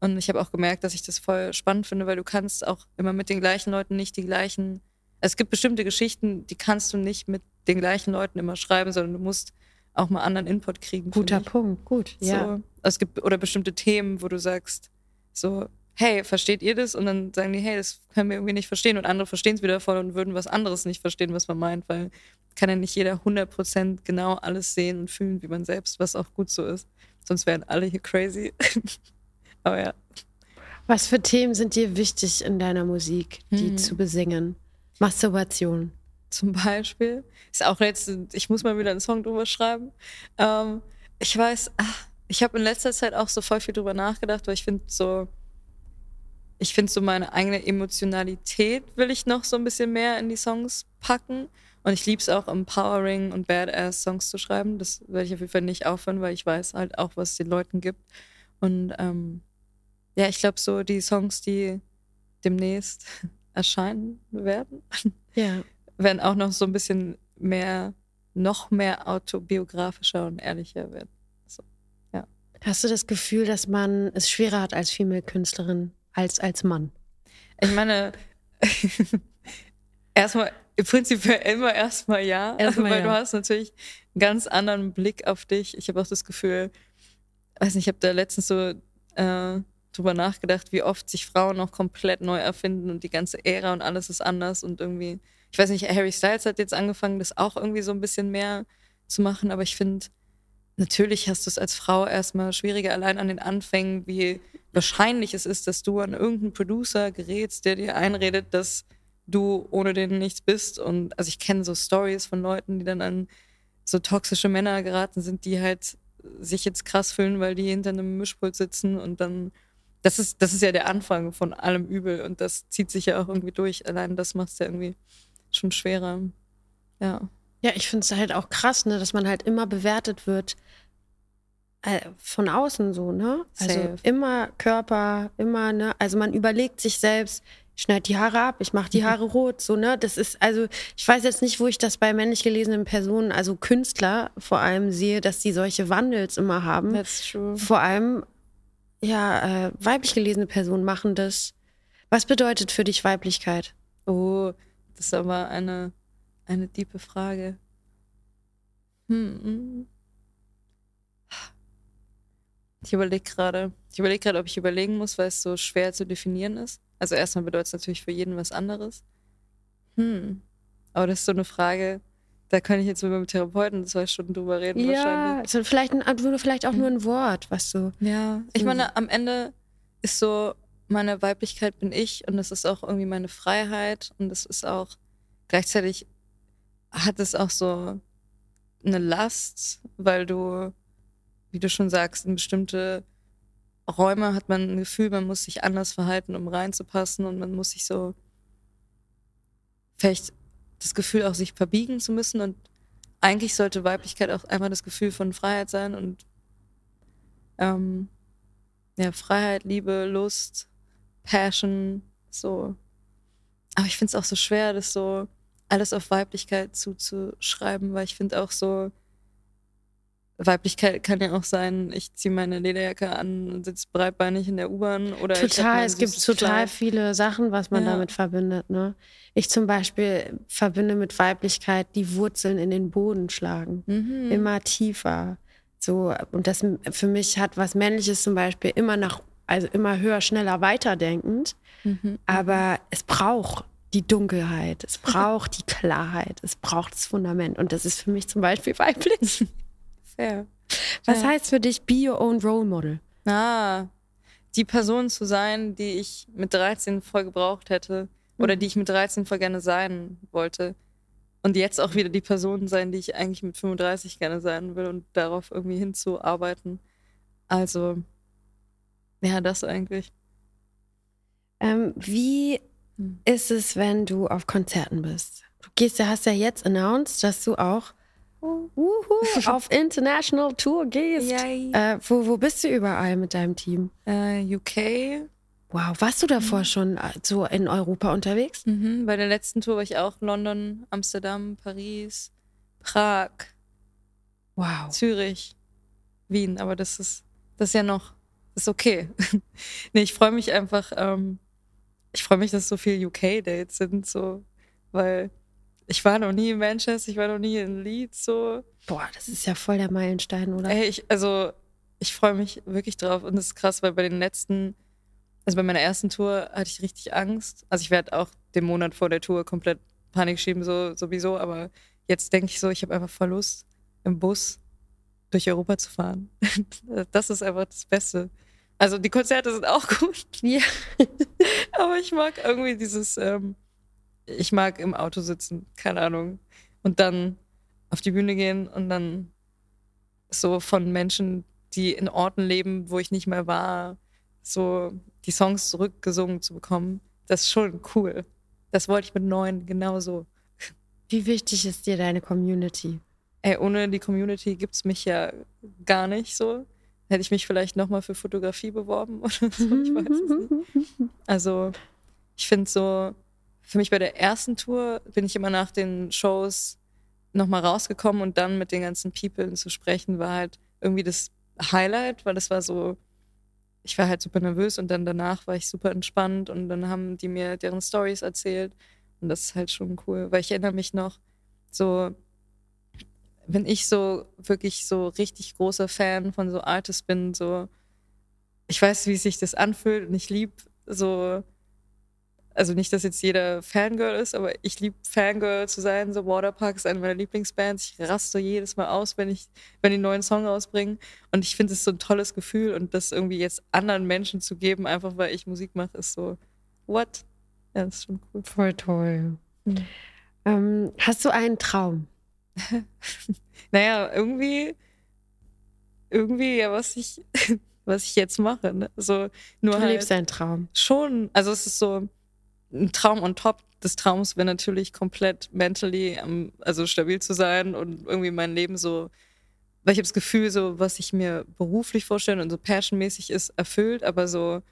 und ich habe auch gemerkt, dass ich das voll spannend finde, weil du kannst auch immer mit den gleichen Leuten nicht die gleichen. Also es gibt bestimmte Geschichten, die kannst du nicht mit den gleichen Leuten immer schreiben, sondern du musst auch mal anderen Input kriegen. Guter Punkt, gut. So, ja. Also es gibt oder bestimmte Themen, wo du sagst, so, hey, versteht ihr das? Und dann sagen die, hey, das können wir irgendwie nicht verstehen. Und andere verstehen es wieder voll und würden was anderes nicht verstehen, was man meint, weil kann ja nicht jeder 100% genau alles sehen und fühlen, wie man selbst, was auch gut so ist. Sonst wären alle hier crazy. <laughs> Aber ja. Was für Themen sind dir wichtig in deiner Musik, die hm. zu besingen? Masturbation. Zum Beispiel. Ist auch jetzt, ich muss mal wieder einen Song drüber schreiben. Ähm, ich weiß, ach, ich habe in letzter Zeit auch so voll viel drüber nachgedacht, weil ich finde so, ich finde so meine eigene Emotionalität will ich noch so ein bisschen mehr in die Songs packen. Und ich liebe es auch, empowering und badass Songs zu schreiben. Das werde ich auf jeden Fall nicht aufhören, weil ich weiß halt auch, was es den Leuten gibt. Und ähm, ja, ich glaube, so die Songs, die demnächst <laughs> erscheinen werden, <laughs> ja. werden auch noch so ein bisschen mehr, noch mehr autobiografischer und ehrlicher werden. So, ja. Hast du das Gefühl, dass man es schwerer hat als Female-Künstlerin als als Mann? Ich meine, <laughs> erstmal, prinzipiell immer erstmal ja, Erstmal weil ja. du hast natürlich einen ganz anderen Blick auf dich. Ich habe auch das Gefühl, weiß nicht, ich habe da letztens so äh, drüber nachgedacht, wie oft sich Frauen noch komplett neu erfinden und die ganze Ära und alles ist anders und irgendwie, ich weiß nicht, Harry Styles hat jetzt angefangen, das auch irgendwie so ein bisschen mehr zu machen, aber ich finde, natürlich hast du es als Frau erstmal schwieriger, allein an den Anfängen, wie wahrscheinlich es ist, dass du an irgendeinen Producer gerätst, der dir einredet, dass du ohne den nichts bist. Und also ich kenne so Stories von Leuten, die dann an so toxische Männer geraten sind, die halt sich jetzt krass fühlen, weil die hinter einem Mischpult sitzen und dann das ist, das ist ja der Anfang von allem Übel und das zieht sich ja auch irgendwie durch. Allein das macht es ja irgendwie schon schwerer. Ja. Ja, ich finde es halt auch krass, ne, dass man halt immer bewertet wird äh, von außen so, ne? Also Safe. immer Körper, immer, ne? Also man überlegt sich selbst, ich schneide die Haare ab, ich mache die Haare rot, so, ne? Das ist, also, ich weiß jetzt nicht, wo ich das bei männlich gelesenen Personen, also Künstler vor allem sehe, dass die solche Wandels immer haben. That's true. Vor allem, ja, äh, weiblich gelesene Personen machen das. Was bedeutet für dich Weiblichkeit? Oh, das ist aber eine, eine tiefe Frage. Hm. Ich überlege gerade. Ich überlege gerade, ob ich überlegen muss, weil es so schwer zu definieren ist. Also erstmal bedeutet es natürlich für jeden was anderes. Hm. Aber das ist so eine Frage, da kann ich jetzt mit meinem Therapeuten zwei Stunden drüber reden wahrscheinlich. also vielleicht, ein, vielleicht auch nur ein Wort, was du. Ja, ich So- meine, am Ende ist so, meine Weiblichkeit bin ich und das ist auch irgendwie meine Freiheit und das ist auch, gleichzeitig hat es auch so eine Last, weil du, wie du schon sagst, in bestimmte Räume hat man ein Gefühl, man muss sich anders verhalten, um reinzupassen und man muss sich so vielleicht das Gefühl auch sich verbiegen zu müssen und eigentlich sollte Weiblichkeit auch einmal das Gefühl von Freiheit sein und ähm, ja, Freiheit, Liebe, Lust, Passion, so. Aber ich finde es auch so schwer, das so alles auf Weiblichkeit zuzuschreiben, weil ich finde auch so, Weiblichkeit kann ja auch sein, ich ziehe meine Lederjacke an und sitze breitbeinig in der U-Bahn oder Total, es gibt total Kleid. viele Sachen, was man Ja. damit verbindet. Ne? Ich zum Beispiel verbinde mit Weiblichkeit die Wurzeln in den Boden schlagen. Mhm. Immer tiefer. So, und das für mich hat was Männliches zum Beispiel immer nach, also immer höher, schneller, weiterdenkend. Mhm. Aber es braucht die Dunkelheit, es <laughs> braucht die Klarheit, es braucht das Fundament. Und das ist für mich zum Beispiel <laughs> weiblich. Fair. Was Ja. heißt für dich Be Your Own Role Model? Ah, die Person zu sein, die ich mit 13 voll gebraucht hätte oder Mhm. die ich mit 13 voll gerne sein wollte. Und jetzt auch wieder die Person sein, die ich eigentlich mit 35 gerne sein will und darauf irgendwie hinzuarbeiten. Also, ja, das eigentlich. Ähm, wie Hm. ist es, wenn du auf Konzerten bist? Du gehst hast ja jetzt announced, dass du auch wuhu, <laughs> auf International Tour gehst. Äh, wo, wo bist du überall mit deinem Team? Äh, UK. Wow, warst du davor schon äh, so in Europa unterwegs? Mhm. Bei der letzten Tour war ich auch London, Amsterdam, Paris, Prag, Wow. Zürich, Wien, aber das ist, das ist ja noch, das ist okay. <laughs> nee, ich freue mich einfach, ähm, ich freue mich, dass so viele UK-Dates sind, so, weil ich war noch nie in Manchester, ich war noch nie in Leeds, so. Boah, das ist ja voll der Meilenstein, oder? Ey, ich, also, ich freue mich wirklich drauf und das ist krass, weil bei den letzten, also bei meiner ersten Tour hatte ich richtig Angst. Also ich werde auch den Monat vor der Tour komplett Panik schieben, so, sowieso, aber jetzt denke ich so, ich habe einfach voll Lust, im Bus durch Europa zu fahren. <laughs> Das ist einfach das Beste. Also die Konzerte sind auch <laughs> gut, Ja. <laughs> aber ich mag irgendwie dieses, ähm, ich mag im Auto sitzen, keine Ahnung, und dann auf die Bühne gehen und dann so von Menschen, die in Orten leben, wo ich nicht mehr war, so die Songs zurückgesungen zu bekommen, das ist schon cool. Das wollte ich mit neun genauso. Wie wichtig ist dir deine Community? Ey, ohne die Community gibt's mich ja gar nicht so. Hätte ich mich vielleicht nochmal für Fotografie beworben oder so, ich weiß es nicht. <laughs> Also, ich finde so, für mich bei der ersten Tour bin ich immer nach den Shows nochmal rausgekommen und dann mit den ganzen People zu sprechen, war halt irgendwie das Highlight, weil das war so, ich war halt super nervös und dann danach war ich super entspannt und dann haben die mir deren Stories erzählt und das ist halt schon cool, weil ich erinnere mich noch so, wenn ich so wirklich so richtig großer Fan von so Artists bin, so ich weiß, wie sich das anfühlt und ich liebe so also nicht, dass jetzt jeder Fangirl ist, aber ich liebe Fangirl zu sein. So Waterpark ist eine meiner Lieblingsbands. Ich raste jedes Mal aus, wenn ich, wenn die einen neuen Song rausbringen. Und ich finde es so ein tolles Gefühl und das irgendwie jetzt anderen Menschen zu geben, einfach weil ich Musik mache, ist so, what? Ja, das ist schon cool. Voll toll. Hm. Ähm, hast du einen Traum? <laughs> naja, irgendwie, irgendwie, ja, was ich, <laughs> was ich jetzt mache. Ne? So, nur du halt lebst deinen Traum. Schon, also es ist so, ein Traum on top des Traums wäre natürlich komplett mentally, also stabil zu sein und irgendwie mein Leben so, weil ich habe das Gefühl, so was ich mir beruflich vorstelle und so passionmäßig ist, erfüllt, aber so,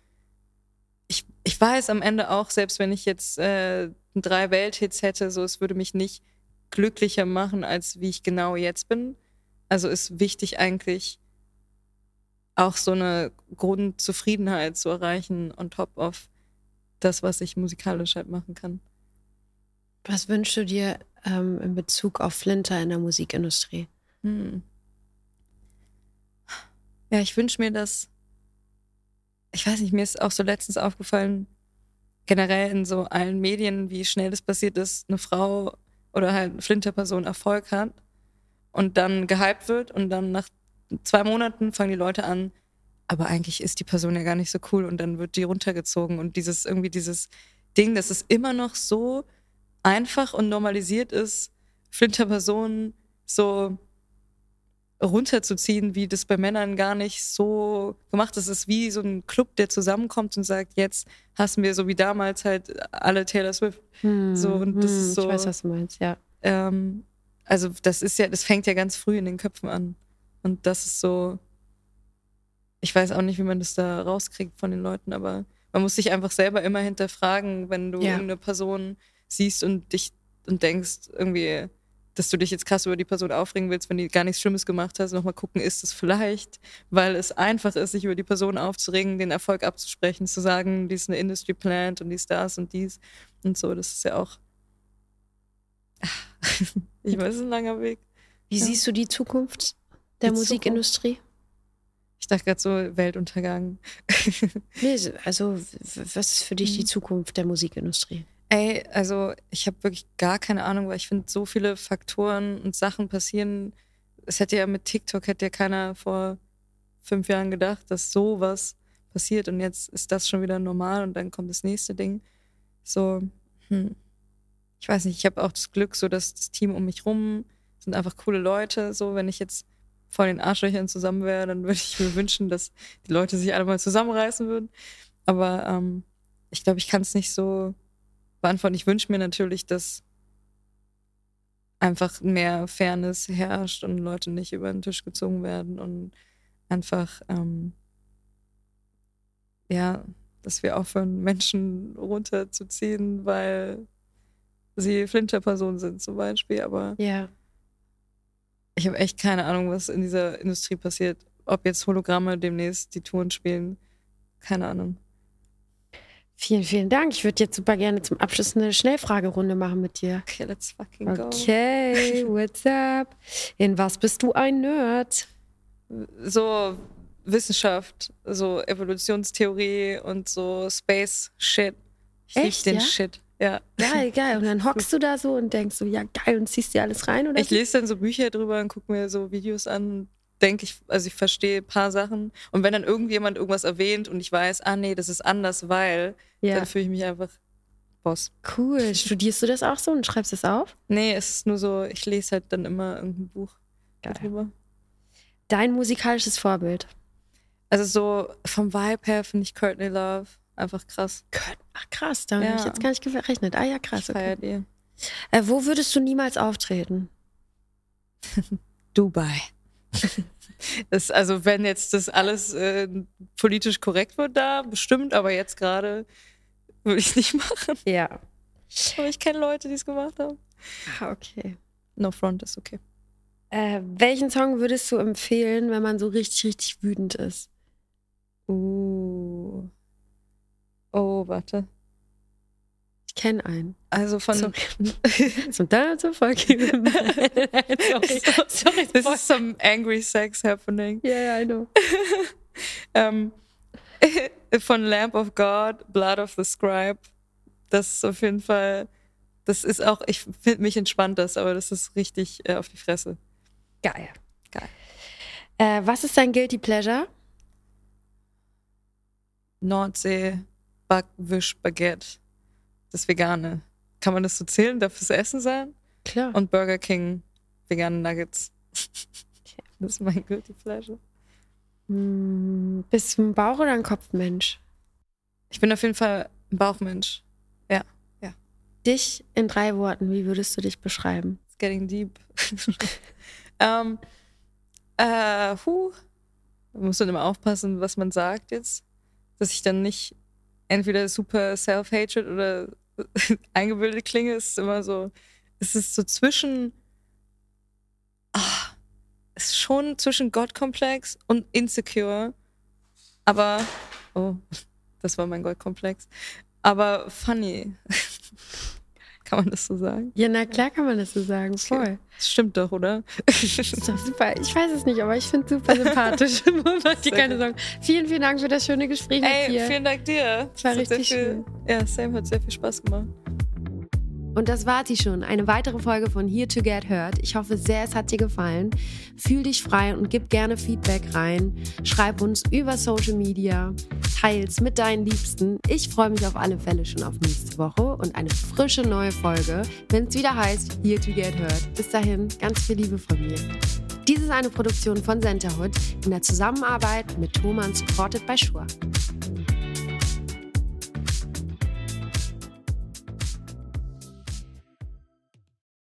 ich, ich weiß am Ende auch, selbst wenn ich jetzt äh, drei Welthits hätte, so es würde mich nicht glücklicher machen, als wie ich genau jetzt bin. Also ist wichtig eigentlich auch so eine Grundzufriedenheit zu erreichen on top of das, was ich musikalisch halt machen kann. Was wünschst du dir ähm, in Bezug auf Flinter in der Musikindustrie? Hm. Ja, ich wünsche mir, dass, ich weiß nicht, mir ist auch so letztens aufgefallen, generell in so allen Medien, wie schnell das passiert ist, eine Frau oder halt Flinter-Person Erfolg hat und dann gehypt wird und dann nach zwei Monaten fangen die Leute an, aber eigentlich ist die Person ja gar nicht so cool und dann wird die runtergezogen und dieses irgendwie dieses Ding, dass es immer noch so einfach und normalisiert ist, Flinter-Personen so runterzuziehen, wie das bei Männern gar nicht so gemacht ist. Es ist wie so ein Club, der zusammenkommt und sagt, jetzt hassen wir so wie damals halt alle Taylor Swift. Hm, so und das hm, ist so. Ich weiß, was du meinst, ja. Ähm, also das ist ja, das fängt ja ganz früh in den Köpfen an und das ist so ich weiß auch nicht, wie man das da rauskriegt von den Leuten, aber man muss sich einfach selber immer hinterfragen, wenn du ja. irgendeine Person siehst und dich und denkst irgendwie, dass du dich jetzt krass über die Person aufregen willst, wenn die gar nichts Schlimmes gemacht hat, nochmal gucken, ist es vielleicht, weil es einfach ist, sich über die Person aufzuregen, den Erfolg abzusprechen, zu sagen, die ist eine Industry Plant und die ist das und dies und so. Das ist ja auch, <laughs> ich weiß, es ist ein langer Weg. Wie ja. siehst du die Zukunft der die Musikindustrie? Zukunft? Ich dachte gerade so Weltuntergang. nee, <laughs> also was ist für dich die mhm. Zukunft der Musikindustrie? Ey, also ich habe wirklich gar keine Ahnung, weil ich finde, so viele Faktoren und Sachen passieren. Es hätte ja mit TikTok hätte ja keiner vor fünf Jahren gedacht, dass sowas passiert und jetzt ist das schon wieder normal und dann kommt das nächste Ding. So, hm. ich weiß nicht, ich habe auch das Glück, so dass das Team um mich rum sind einfach coole Leute. So, wenn ich jetzt vor den Arschlöchern zusammen wäre, dann würde ich mir wünschen, dass die Leute sich alle mal zusammenreißen würden. Aber ähm, ich glaube, ich kann es nicht so beantworten. Ich wünsche mir natürlich, dass einfach mehr Fairness herrscht und Leute nicht über den Tisch gezogen werden und einfach, ähm, ja, dass wir aufhören, Menschen runterzuziehen, weil sie Flinterpersonen sind zum Beispiel. Aber ja ich habe echt keine Ahnung, was in dieser Industrie passiert. Ob jetzt Hologramme demnächst die Touren spielen. Keine Ahnung. Vielen, vielen Dank. Ich würde jetzt super gerne zum Abschluss eine Schnellfragerunde machen mit dir. Okay, let's fucking go. Okay, <laughs> what's up? In was bist du ein Nerd? So Wissenschaft, so Evolutionstheorie und so Space Shit. Ich liebe den ja? Shit. Ja. Geil, geil. Und dann hockst du da so und denkst so, ja geil, und ziehst dir alles rein, oder? Ich lese dann so Bücher drüber und gucke mir so Videos an, denke ich, also ich verstehe ein paar Sachen. Und wenn dann irgendjemand irgendwas erwähnt und ich weiß, ah nee, das ist anders, weil, ja. dann fühle ich mich einfach Boss. Cool. <laughs> Studierst du das auch so und schreibst es auf? Nee, es ist nur so, ich lese halt dann immer irgendein Buch geil. darüber. Dein musikalisches Vorbild? Also so vom Vibe her finde ich Courtney Love einfach krass. Ach krass, da ja. habe ich jetzt gar nicht gerechnet. Ah ja, krass. Ich okay. Äh, wo würdest du niemals auftreten? <laughs> Dubai. Das, also wenn jetzt das alles äh, politisch korrekt wird da, bestimmt, aber jetzt gerade würde ich es nicht <laughs> machen. Ja. Aber ich kenne Leute, die es gemacht haben. Ah, okay. No front ist okay. Äh, welchen Song würdest du empfehlen, wenn man so richtig, richtig wütend ist? Uh. Oh, warte. Ich kenne einen. Also von. Sorry. <laughs> Zum Teil zu vergeben. <laughs> <laughs> Sorry. Sorry. This is some angry sex happening. Yeah, I know. Ähm, von Lamp of God, Blood of the Scribe. Das ist auf jeden Fall. Das ist auch, ich finde mich entspannt das, aber das ist richtig äh, auf die Fresse. Geil. Geil. Äh, was ist dein Guilty Pleasure? Nordsee, Backwisch, Baguette. Das Vegane. Kann man das so zählen? Darf es Essen sein? Klar. Und Burger King, vegane Nuggets. <laughs> Das ist mein Guilty Pleasure. Hm, bist du ein Bauch- oder ein Kopfmensch? Ich bin auf jeden Fall ein Bauchmensch. Dich in drei Worten, wie würdest du dich beschreiben? It's getting deep. <laughs> ähm, äh, huh. Man muss dann immer aufpassen, was man sagt jetzt. Dass ich dann nicht entweder super self-hatred oder <laughs> eingebildet klinge. Ist immer so, es ist so zwischen, ah, es ist schon zwischen Gottkomplex und insecure. Aber, oh, <laughs> das war mein Gottkomplex. Aber funny. <laughs> Kann man das so sagen? Ja, na klar kann man das so sagen. Voll. Das stimmt doch, oder? Das ist doch super. Ich weiß es nicht, aber ich finde es super <laughs> sympathisch. <laughs> Mach dir keine. Sorgen. Vielen, vielen Dank für das schöne Gespräch mit Ey, dir. vielen Dank dir. Das war sehr richtig viel, Ja, Sam hat sehr viel Spaß gemacht. Und das war sie schon. Eine weitere Folge von Here to Get Heard. Ich hoffe sehr, es hat dir gefallen. Fühl dich frei und gib gerne Feedback rein. Schreib uns über Social Media. Teils mit deinen Liebsten. Ich freue mich auf alle Fälle schon auf nächste Woche und eine frische neue Folge, wenn es wieder heißt Here to Get Heard. Bis dahin, ganz viel Liebe von mir. Dies ist eine Produktion von Centerhood in der Zusammenarbeit mit Thomann Supported by Shure.